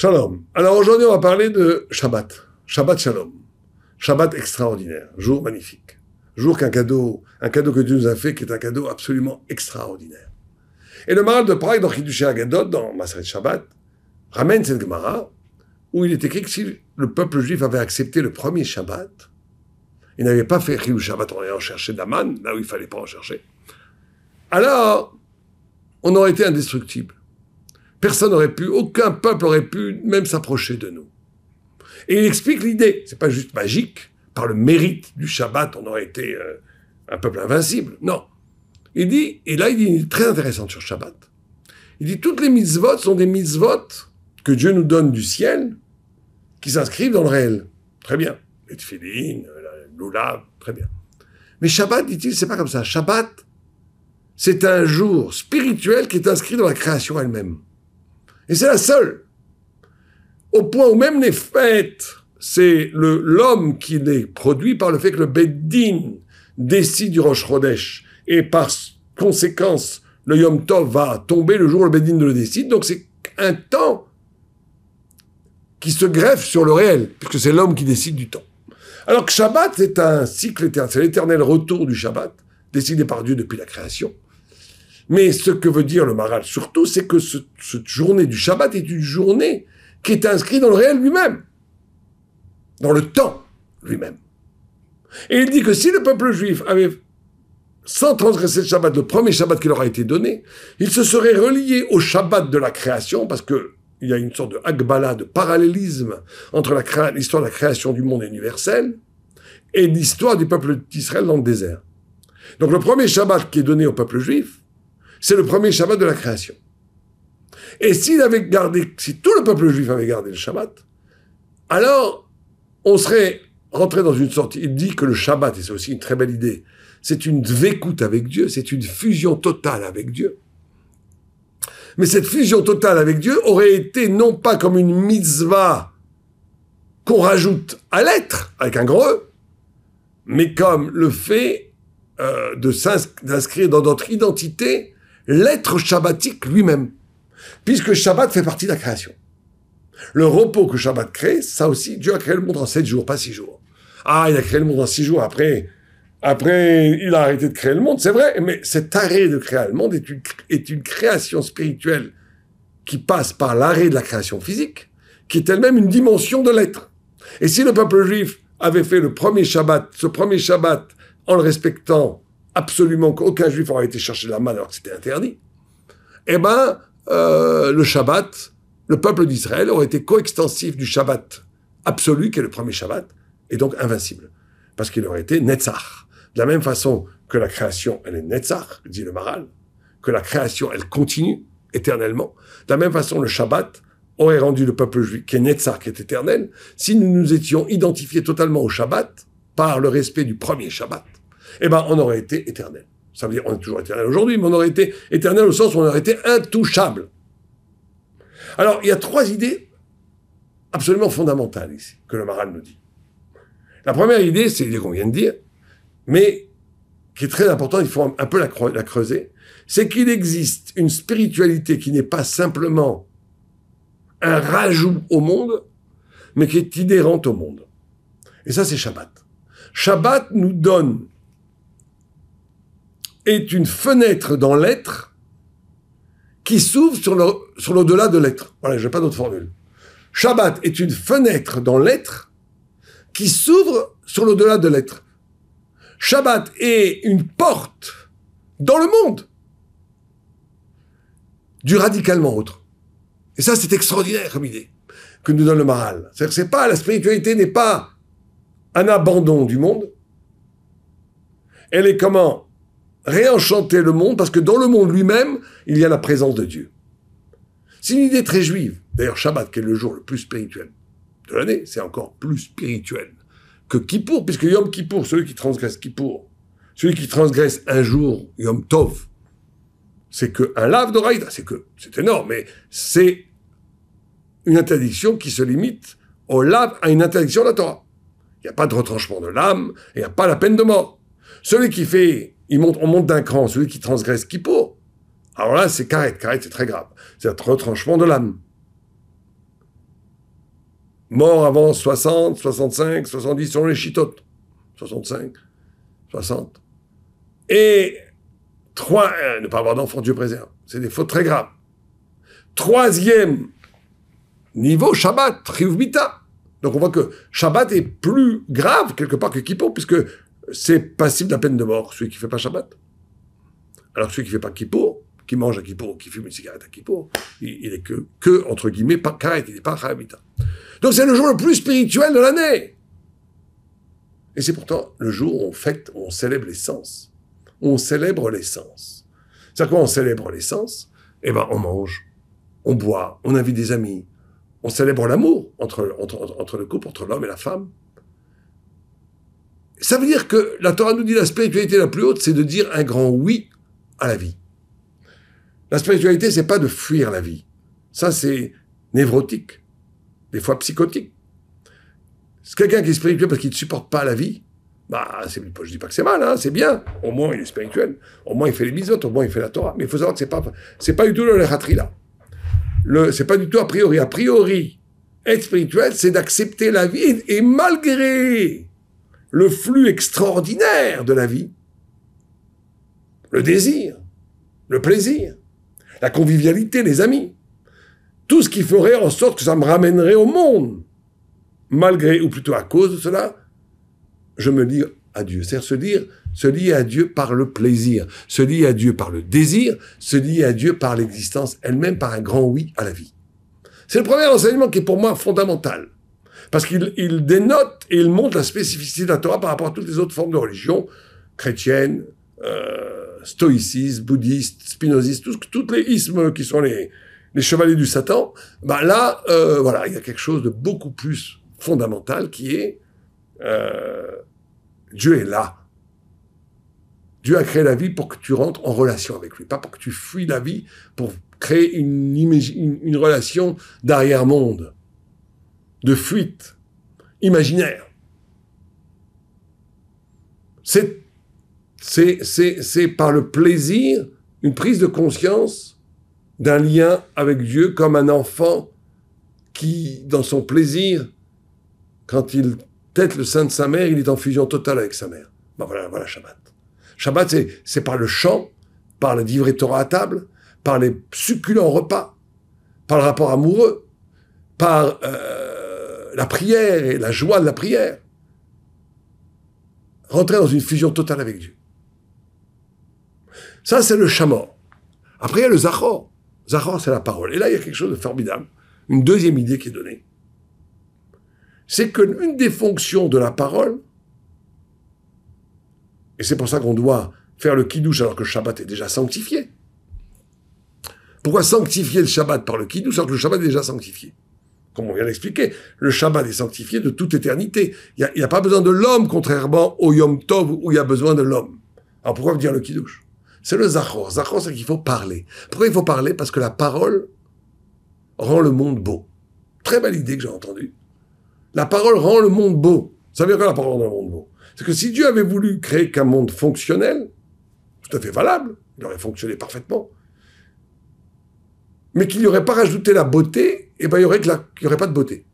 Shalom. Alors aujourd'hui, on va parler de Shabbat. Shabbat Shalom. Shabbat extraordinaire. Jour magnifique. Jour qu'un cadeau, un cadeau que Dieu nous a fait, qui est un cadeau absolument extraordinaire. Et le Maral de Prague, dans Chidushé Agadot, dans Maseret Shabbat, ramène cette Gemara, où il est écrit que si le peuple juif avait accepté le premier Shabbat, il n'avait pas fait Chilou Shabbat en allant chercher manne, là où il fallait pas en chercher, alors on aurait été indestructible. Personne n'aurait pu, aucun peuple aurait pu même s'approcher de nous. Et il explique l'idée. C'est pas juste magique. Par le mérite du Shabbat, on aurait été euh, un peuple invincible. Non. Il dit, et là, il dit une très intéressante sur Shabbat. Il dit, toutes les mitzvot sont des mitzvot que Dieu nous donne du ciel, qui s'inscrivent dans le réel. Très bien. Les tfilines, l'oula, très bien. Mais Shabbat, dit-il, c'est pas comme ça. Shabbat, c'est un jour spirituel qui est inscrit dans la création elle-même. Et c'est la seule. Au point où même les fêtes, c'est l'homme qui les produit par le fait que le Beddin décide du Rosh Chodesh. Et par conséquence, le Yom Tov va tomber le jour où le Beddin le décide. Donc c'est un temps qui se greffe sur le réel, puisque c'est l'homme qui décide du temps. Alors que Shabbat, c'est un cycle éternel, c'est l'éternel retour du Shabbat, décidé par Dieu depuis la création. Mais ce que veut dire le Maral surtout, c'est que cette journée du Shabbat est une journée qui est inscrite dans le réel lui-même, dans le temps lui-même. Et il dit que si le peuple juif avait, sans transgresser le Shabbat, le premier Shabbat qui leur a été donné, il se serait relié au Shabbat de la création, parce que il y a une sorte de Hagbala, de parallélisme entre l'histoire de la création du monde universel et l'histoire du peuple d'Israël dans le désert. Donc le premier Shabbat qui est donné au peuple juif, c'est le premier Shabbat de la création. Et s'il avait gardé, si tout le peuple juif avait gardé le Shabbat, alors on serait rentré dans une sorte. Il dit que le Shabbat, et c'est aussi une très belle idée, c'est une dvécoute avec Dieu, c'est une fusion totale avec Dieu. Mais cette fusion totale avec Dieu aurait été non pas comme une mitzvah qu'on rajoute à l'être, avec un gros E, mais comme le fait euh, de s'inscrire dans notre identité l'être shabbatique lui-même, puisque Shabbat fait partie de la création. Le repos que Shabbat crée, ça aussi, Dieu a créé le monde en sept jours, pas six jours. Ah, il a créé le monde en six jours, après, après, il a arrêté de créer le monde, c'est vrai, mais cet arrêt de créer le monde est une, est une création spirituelle qui passe par l'arrêt de la création physique, qui est elle-même une dimension de l'être. Et si le peuple juif avait fait le premier Shabbat, ce premier Shabbat, en le respectant absolument qu'aucun juif aurait été chercher la main alors que c'était interdit, eh ben, euh, le Shabbat, le peuple d'Israël aurait été coextensif du Shabbat absolu, qui est le premier Shabbat, et donc invincible. Parce qu'il aurait été Netzach. De la même façon que la création, elle est Netzach, dit le Maral, que la création, elle continue éternellement. De la même façon, le Shabbat aurait rendu le peuple juif, qui est Netzach, qui est éternel, si nous nous étions identifiés totalement au Shabbat par le respect du premier Shabbat eh ben, on aurait été éternel. Ça veut dire, on est toujours éternel aujourd'hui, mais on aurait été éternel au sens où on aurait été intouchable. Alors, il y a trois idées absolument fondamentales ici, que le Maral nous dit. La première idée, c'est l'idée qu'on vient de dire, mais qui est très importante, il faut un peu la, la creuser, c'est qu'il existe une spiritualité qui n'est pas simplement un rajout au monde, mais qui est inhérente au monde. Et ça, c'est Shabbat. Shabbat nous donne est une fenêtre dans l'être qui s'ouvre sur l'au-delà de l'être. Voilà, je n'ai pas d'autre formule. Shabbat est une fenêtre dans l'être qui s'ouvre sur l'au-delà de l'être. Shabbat est une porte dans le monde du radicalement autre. Et ça, c'est extraordinaire comme idée que nous donne le Maral. C'est-à-dire c'est pas, la spiritualité n'est pas un abandon du monde. Elle est comment réenchanter le monde, parce que dans le monde lui-même, il y a la présence de Dieu. C'est une idée très juive. D'ailleurs, Shabbat, qui est le jour le plus spirituel de l'année, c'est encore plus spirituel que Kippour, puisque Yom Kippour, celui qui transgresse Kippour, celui qui transgresse un jour, Yom Tov, c'est que un lave d'oreille, c'est que, c'est énorme, mais c'est une interdiction qui se limite au lave à une interdiction de la Torah. Il n'y a pas de retranchement de l'âme, il n'y a pas la peine de mort. Celui qui fait monte, on monte d'un cran, celui qui transgresse Kippo. Alors là, c'est carré, carré, c'est très grave. C'est un retranchement de l'âme. mort avant 60, 65, 70 selon les chitotes. 65, 60. Et trois, euh, ne pas avoir d'enfant, Dieu préserve. C'est des fautes très graves. Troisième niveau, Shabbat, Mita. Donc on voit que Shabbat est plus grave quelque part que Kippour, puisque c'est passible de la peine de mort, celui qui fait pas Shabbat. Alors celui qui fait pas Kippour, qui mange à Kippour, qui fume une cigarette à Kippour, il, il est que, que, entre guillemets, pas Karet, il n'est pas Mita. Donc c'est le jour le plus spirituel de l'année. Et c'est pourtant le jour où on fête, où on célèbre l'essence. On célèbre l'essence. C'est à quoi on célèbre l'essence Eh ben, on mange, on boit, on invite des amis, on célèbre l'amour entre, entre, le couple, entre l'homme et la femme. Ça veut dire que la Torah nous dit la spiritualité la plus haute, c'est de dire un grand oui à la vie. La spiritualité, c'est pas de fuir la vie. Ça, c'est névrotique, des fois psychotique. C'est quelqu'un qui est spirituel parce qu'il ne supporte pas la vie. Bah, je dis pas que c'est mal, hein, c'est bien. Au moins, il est spirituel. Au moins, il fait les misotes, au moins, il fait la Torah. Mais il faut savoir que c'est pas, c'est pas du tout le là le, c'est pas du tout a priori. A priori, être spirituel, c'est d'accepter la vie et malgré le flux extraordinaire de la vie, le désir, le plaisir, la convivialité, les amis, tout ce qui ferait en sorte que ça me ramènerait au monde, malgré, ou plutôt à cause de cela, je me lie à Dieu. C'est-à-dire se dire, se lier à Dieu par le plaisir, se lier à Dieu par le désir, se lier à Dieu par l'existence elle-même, par un grand oui à la vie. C'est le premier enseignement qui est pour moi fondamental. Parce qu'il dénote et il montre la spécificité de la Torah par rapport à toutes les autres formes de religion, chrétienne, euh, stoïcisme, bouddhiste, spinoziste, tous, toutes les ismes qui sont les, les chevaliers du Satan. Bah là, euh, voilà, il y a quelque chose de beaucoup plus fondamental qui est euh, Dieu est là. Dieu a créé la vie pour que tu rentres en relation avec lui, pas pour que tu fuis la vie, pour créer une, une, relation d'arrière-monde, de fuite imaginaire. C'est, par le plaisir, une prise de conscience d'un lien avec Dieu comme un enfant qui, dans son plaisir, quand il tête le sein de sa mère, il est en fusion totale avec sa mère. Ben voilà, voilà Shabbat. Shabbat, c'est par le chant, par le divrei Torah à table, par les succulents repas, par le rapport amoureux, par euh, la prière et la joie de la prière. Rentrer dans une fusion totale avec Dieu. Ça, c'est le chamor. Après, il y a le zachor. Zachor, c'est la parole. Et là, il y a quelque chose de formidable. Une deuxième idée qui est donnée. C'est que l'une des fonctions de la parole, et c'est pour ça qu'on doit faire le kiddush alors que le Shabbat est déjà sanctifié. Pourquoi sanctifier le Shabbat par le kiddush alors que le Shabbat est déjà sanctifié? Comme on vient d'expliquer, le Shabbat est sanctifié de toute éternité. Il n'y a, pas besoin de l'homme, contrairement au Yom Tov où il y a besoin de l'homme. Alors pourquoi dire le kiddush? C'est le Zachor. Zachor, c'est qu'il faut parler. Pourquoi il faut parler? Parce que la parole rend le monde beau. Très belle idée que j'ai entendue. La parole rend le monde beau. Ça veut dire quoi la parole rend le monde beau? C'est que si Dieu avait voulu créer qu'un monde fonctionnel, tout à fait valable, il aurait fonctionné parfaitement, mais qu'il n'y aurait pas rajouté la beauté, eh ben il n'y aurait, pas de beauté.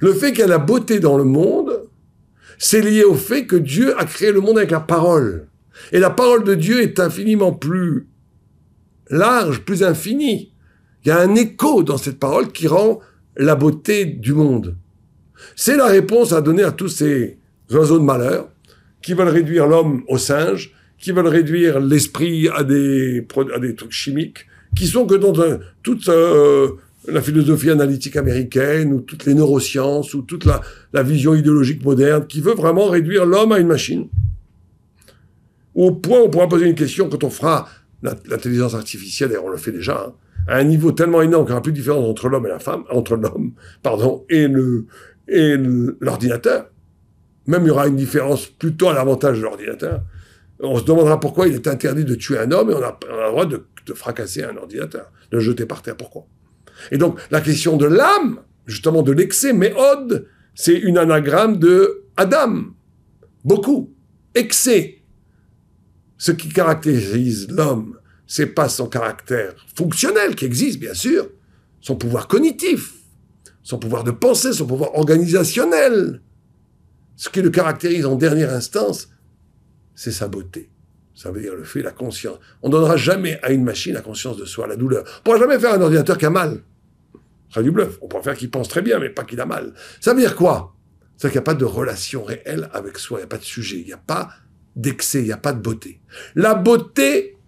Le fait qu'il y a la beauté dans le monde, c'est lié au fait que Dieu a créé le monde avec la parole. Et la parole de Dieu est infiniment plus large, plus infinie. Il y a un écho dans cette parole qui rend la beauté du monde. C'est la réponse à donner à tous ces oiseaux de malheur qui veulent réduire l'homme au singe, qui veulent réduire l'esprit à des, à trucs chimiques, qui sont que dans toute euh, la philosophie analytique américaine, ou toutes les neurosciences, ou toute la, vision idéologique moderne, qui veut vraiment réduire l'homme à une machine. Au point, on pourra poser une question quand on fera l'intelligence artificielle, et on le fait déjà, hein, à un niveau tellement énorme qu'il n'y aura plus de différence entre l'homme et la femme, entre l'homme, pardon, et le, et l'ordinateur. Même il y aura une différence plutôt à l'avantage de l'ordinateur. On se demandera pourquoi il est interdit de tuer un homme et on a, le droit de, fracasser un ordinateur, de le jeter par terre. Pourquoi? Et donc, la question de l'âme, justement de l'excès, mais Od, c'est une anagramme de Adam. Beaucoup. Excès. Ce qui caractérise l'homme, c'est pas son caractère fonctionnel qui existe, bien sûr, son pouvoir cognitif, son pouvoir de pensée, son pouvoir organisationnel. Ce qui le caractérise en dernière instance, c'est sa beauté. Ça veut dire le fait, la conscience. On ne donnera jamais à une machine la conscience de soi, la douleur. On ne pourra jamais faire un ordinateur qui a mal. Ce sera du bluff. On pourra faire qu'il pense très bien, mais pas qu'il a mal. Ça veut dire quoi? C'est qu'il n'y a pas de relation réelle avec soi, il n'y a pas de sujet, il n'y a pas d'excès, il n'y a pas de beauté. La beauté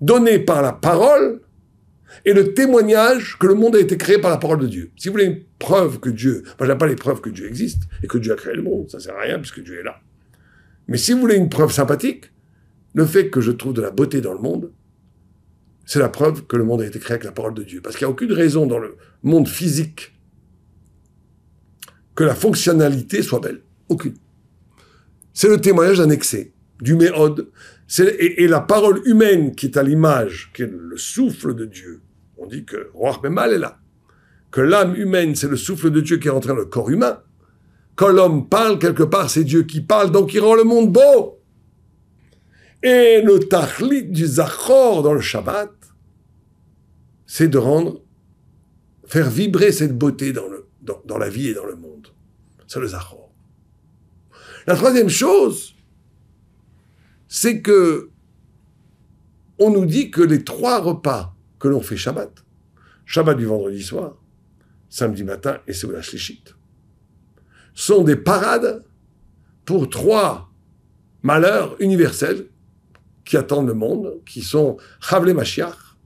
donnée par la parole est le témoignage que le monde a été créé par la parole de Dieu. Si vous voulez une preuve que Dieu, moi n'ai pas les preuves que Dieu existe et que Dieu a créé le monde, ça sert à rien puisque Dieu est là. Mais si vous voulez une preuve sympathique, le fait que je trouve de la beauté dans le monde, c'est la preuve que le monde a été créé avec la parole de Dieu. Parce qu'il n'y a aucune raison dans le monde physique que la fonctionnalité soit belle. Aucune. C'est le témoignage d'un excès, du méode. Et, la parole humaine qui est à l'image, qui est le souffle de Dieu. On dit que Roi mal est là. Que l'âme humaine, c'est le souffle de Dieu qui est rentré dans le corps humain. Quand l'homme parle, quelque part, c'est Dieu qui parle, donc il rend le monde beau. Et le tachlit du Zachor dans le Shabbat, c'est de rendre, faire vibrer cette beauté dans, la vie et dans le monde. C'est le Zachor. La troisième chose, c'est que on nous dit que les trois repas que l'on fait Shabbat, Shabbat du vendredi soir, samedi matin et Seoula Shlichit, sont des parades pour trois malheurs universels qui attendent le monde, qui sont Chavle Mashiach,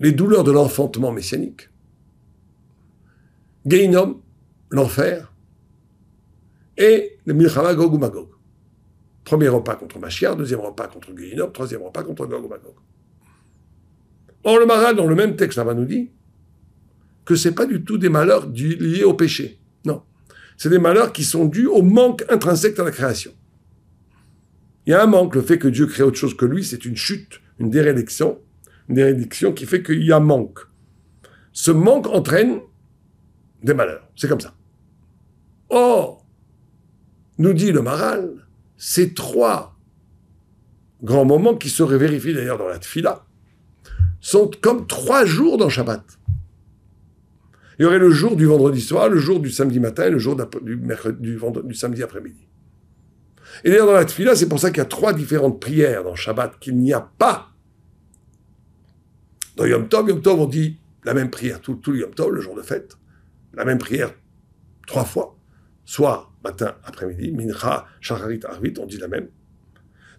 les douleurs de l'enfantement messianique, Geinom, l'enfer, et le Milchama Gog ou Magog. Premier repas contre Mashiach, deuxième repas contre Geinom, troisième repas contre Gog ou Magog. Or, le Maral, dans le même texte, là-bas, nous dit que ce n'est pas du tout des malheurs liés au péché. Non. C'est des malheurs qui sont dus au manque intrinsèque dans la création. Il y a un manque. Le fait que Dieu crée autre chose que lui, c'est une chute, une dérédiction, une dérédiction qui fait qu'il y a manque. Ce manque entraîne des malheurs. C'est comme ça. Or, nous dit le Maral, ces trois grands moments qui se vérifient d'ailleurs dans la Tfila sont comme trois jours dans Shabbat. Il y aurait le jour du vendredi soir, le jour du samedi matin et le jour du, du, du samedi après-midi. Et d'ailleurs, dans la tfila, c'est pour ça qu'il y a trois différentes prières dans Shabbat qu'il n'y a pas. Dans Yom Tov, Yom Tov, on dit la même prière tout, tout le Yom Tov, le jour de fête. La même prière trois fois. Soit matin, après-midi, Mincha, Shacharit, Arvit, on dit la même.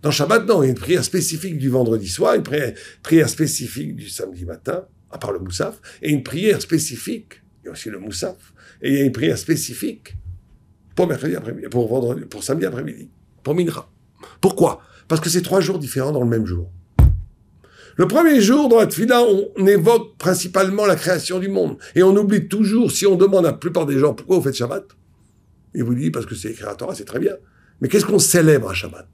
Dans Shabbat, non, il y a une prière spécifique du vendredi soir, une prière, prière spécifique du samedi matin, à part le Moussaf, et une prière spécifique, il y a aussi le Moussaf, et il y a une prière spécifique pour mercredi après-midi, pour, vendredi, pour samedi après-midi pour Minra. Pourquoi? Parce que c'est trois jours différents dans le même jour. Le premier jour, dans la Tfila, on évoque principalement la création du monde. Et on oublie toujours, si on demande à la plupart des gens pourquoi vous faites Shabbat, ils vous disent parce que c'est écrit à Torah, c'est très bien. Mais qu'est-ce qu'on célèbre à Shabbat?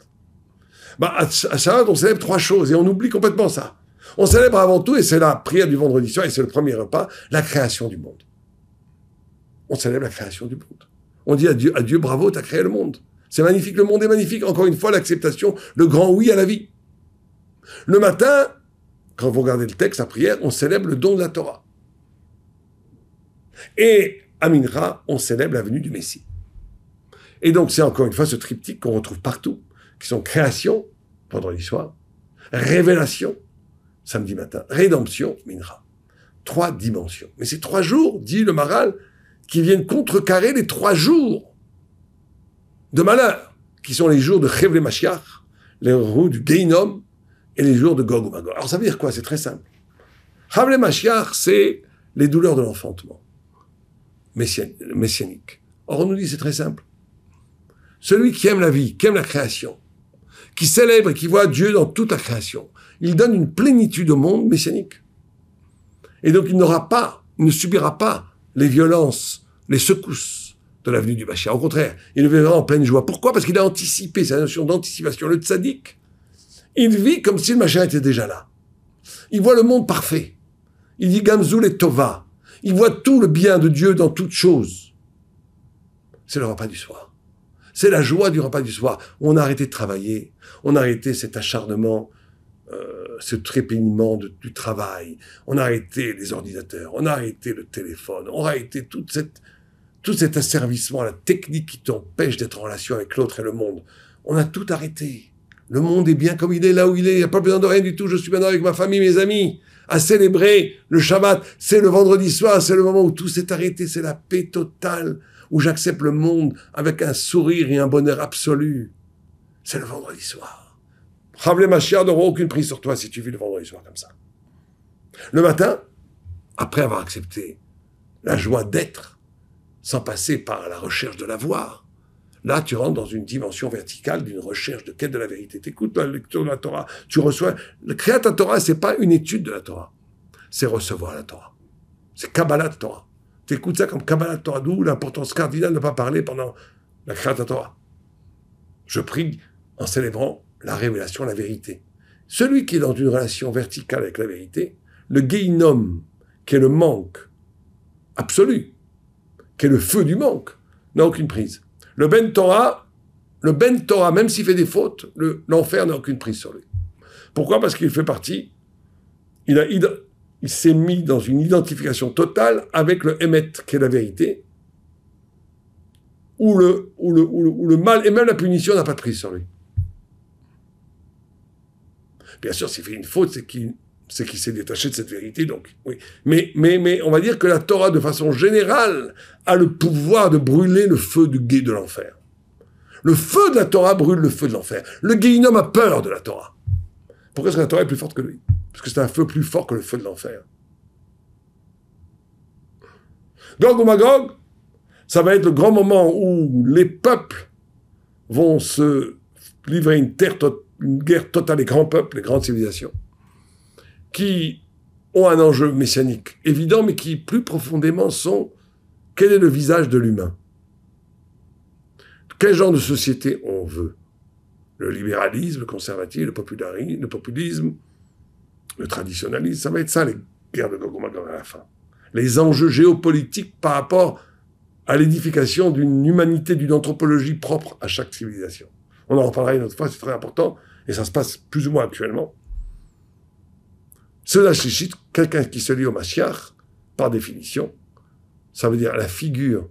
Bah, À Shabbat, on célèbre trois choses et on oublie complètement ça. On célèbre avant tout, et c'est la prière du vendredi soir, et c'est le premier repas, la création du monde. On célèbre la création du monde. On dit à Dieu, à Dieu bravo, tu as créé le monde. C'est magnifique, le monde est magnifique. Encore une fois, l'acceptation, le grand oui à la vie. Le matin, quand vous regardez le texte, la prière, on célèbre le don de la Torah. Et à Minra, on célèbre la venue du Messie. Et donc, c'est encore une fois ce triptyque qu'on retrouve partout, qui sont création, vendredi soir, révélation, samedi matin, rédemption, Minra. Trois dimensions. Mais ces trois jours, dit le Maral, qui viennent contrecarrer les trois jours de malheur, qui sont les jours de Chevle Mashiach, les jours du Geinom et les jours de Gog ou Magog. Alors ça veut dire quoi? C'est très simple. Chevle Mashiach, c'est les douleurs de l'enfantement messianique. Or on nous dit c'est très simple. Celui qui aime la vie, qui aime la création, qui célèbre et qui voit Dieu dans toute la création, il donne une plénitude au monde messianique. Et donc il n'aura pas, il ne subira pas les violences, les secousses, de l'avenue du Bachar. Au contraire, il le verra en pleine joie. Pourquoi? Parce qu'il a anticipé, c'est la notion d'anticipation. Le tzaddik, il vit comme si le machin était déjà là. Il voit le monde parfait. Il dit Gamzoul et Tova. Il voit tout le bien de Dieu dans toute chose. C'est le repas du soir. C'est la joie du repas du soir. On a arrêté de travailler. On a arrêté cet acharnement euh, ce trépignement du travail. On a arrêté les ordinateurs, on a arrêté le téléphone, on a arrêté toute cette, tout cet asservissement, la technique qui t'empêche d'être en relation avec l'autre et le monde. On a tout arrêté. Le monde est bien comme il est, là où il est. Il n'y a pas besoin de rien du tout. Je suis maintenant avec ma famille, mes amis, à célébrer le Shabbat. C'est le vendredi soir, c'est le moment où tout s'est arrêté. C'est la paix totale, où j'accepte le monde avec un sourire et un bonheur absolu. C'est le vendredi soir. Ravelé Mashiach n'aura aucune prise sur toi si tu vis le vendredi soir comme ça. Le matin, après avoir accepté la joie d'être, sans passer par la recherche de la voir, là, tu rentres dans une dimension verticale d'une recherche de quête de la vérité. Tu écoutes la lecture de la Torah, tu reçois. Le Créateur Torah, c'est pas une étude de la Torah, c'est recevoir la Torah. C'est Kabbalah de Torah. Tu écoutes ça comme Kabbalah de Torah, d'où l'importance cardinale de ne pas parler pendant la Créateur Torah. Je prie en célébrant la révélation, la vérité. Celui qui est dans une relation verticale avec la vérité, le guéinom, qui est le manque absolu, le feu du manque, n'a aucune prise. Le Ben Torah, le Ben Torah, même s'il fait des fautes, l'enfer n'a aucune prise sur lui. Pourquoi? Parce qu'il fait partie, il, s'est mis dans une identification totale avec le Emet, qui est la vérité, où le, où le mal et même la punition n'a pas de prise sur lui. Bien sûr, s'il fait une faute, c'est qu'il c'est qu'il s'est détaché de cette vérité, donc oui. Mais, mais, on va dire que la Torah, de façon générale, a le pouvoir de brûler le feu du guet de l'enfer. Le feu de la Torah brûle le feu de l'enfer. Le guéinom a peur de la Torah. Pourquoi est-ce que la Torah est plus forte que lui? Parce que c'est un feu plus fort que le feu de l'enfer. Gog ou Magog, ça va être le grand moment où les peuples vont se livrer une une guerre totale les grands peuples, les grandes civilisations, qui ont un enjeu messianique évident, mais qui plus profondément sont quel est le visage de l'humain? Quel genre de société on veut? Le libéralisme, le conservatisme, le, le populisme, le traditionnalisme, ça va être ça les guerres de Gog à la fin. Les enjeux géopolitiques par rapport à l'édification d'une humanité, d'une anthropologie propre à chaque civilisation. On en reparlera une autre fois, c'est très important et ça se passe plus ou moins actuellement, cela suscite quelqu'un qui se lie au Mashiach, par définition, ça veut dire la figure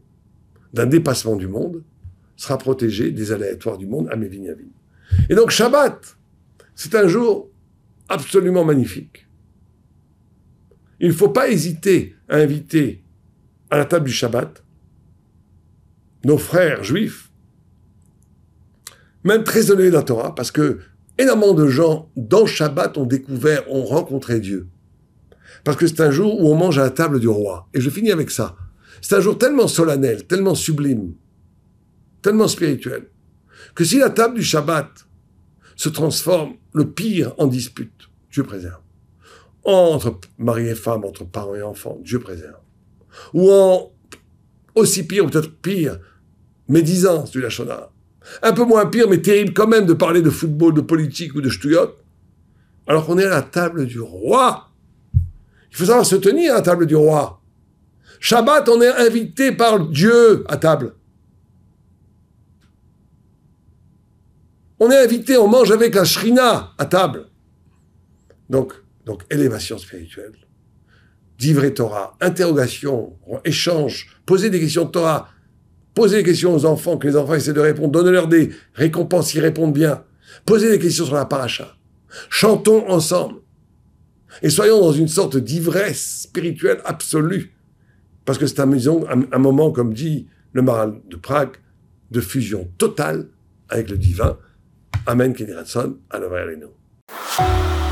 d'un dépassement du monde, sera protégé des aléatoires du monde à Mévignavim. Et donc Shabbat, c'est un jour absolument magnifique. Il ne faut pas hésiter à inviter à la table du Shabbat nos frères juifs, même très de la Torah, parce que énormément de gens, dans Shabbat, ont découvert, ont rencontré Dieu. Parce que c'est un jour où on mange à la table du roi. Et je finis avec ça. C'est un jour tellement solennel, tellement sublime, tellement spirituel, que si la table du Shabbat se transforme le pire en dispute, Dieu préserve. Entre mari et femme, entre parents et enfants, Dieu préserve. Ou en aussi pire, ou peut-être pire, médisance du Lachonard, un peu moins pire, mais terrible quand même de parler de football, de politique ou de ch'touillotte, alors qu'on est à la table du roi. Il faut savoir se tenir à la table du roi. Shabbat, on est invité par Dieu à table. On est invité, on mange avec la shrina à table. Donc, donc élévation spirituelle, d'ivrer Torah, interrogation, échange, poser des questions de Torah, Posez des questions aux enfants, que les enfants essaient de répondre. Donnez-leur des récompenses s'ils répondent bien. Posez des questions sur la paracha. Chantons ensemble. Et soyons dans une sorte d'ivresse spirituelle absolue. Parce que c'est un, un, moment, comme dit le maral de Prague, de fusion totale avec le divin. Amen, Kenny à la.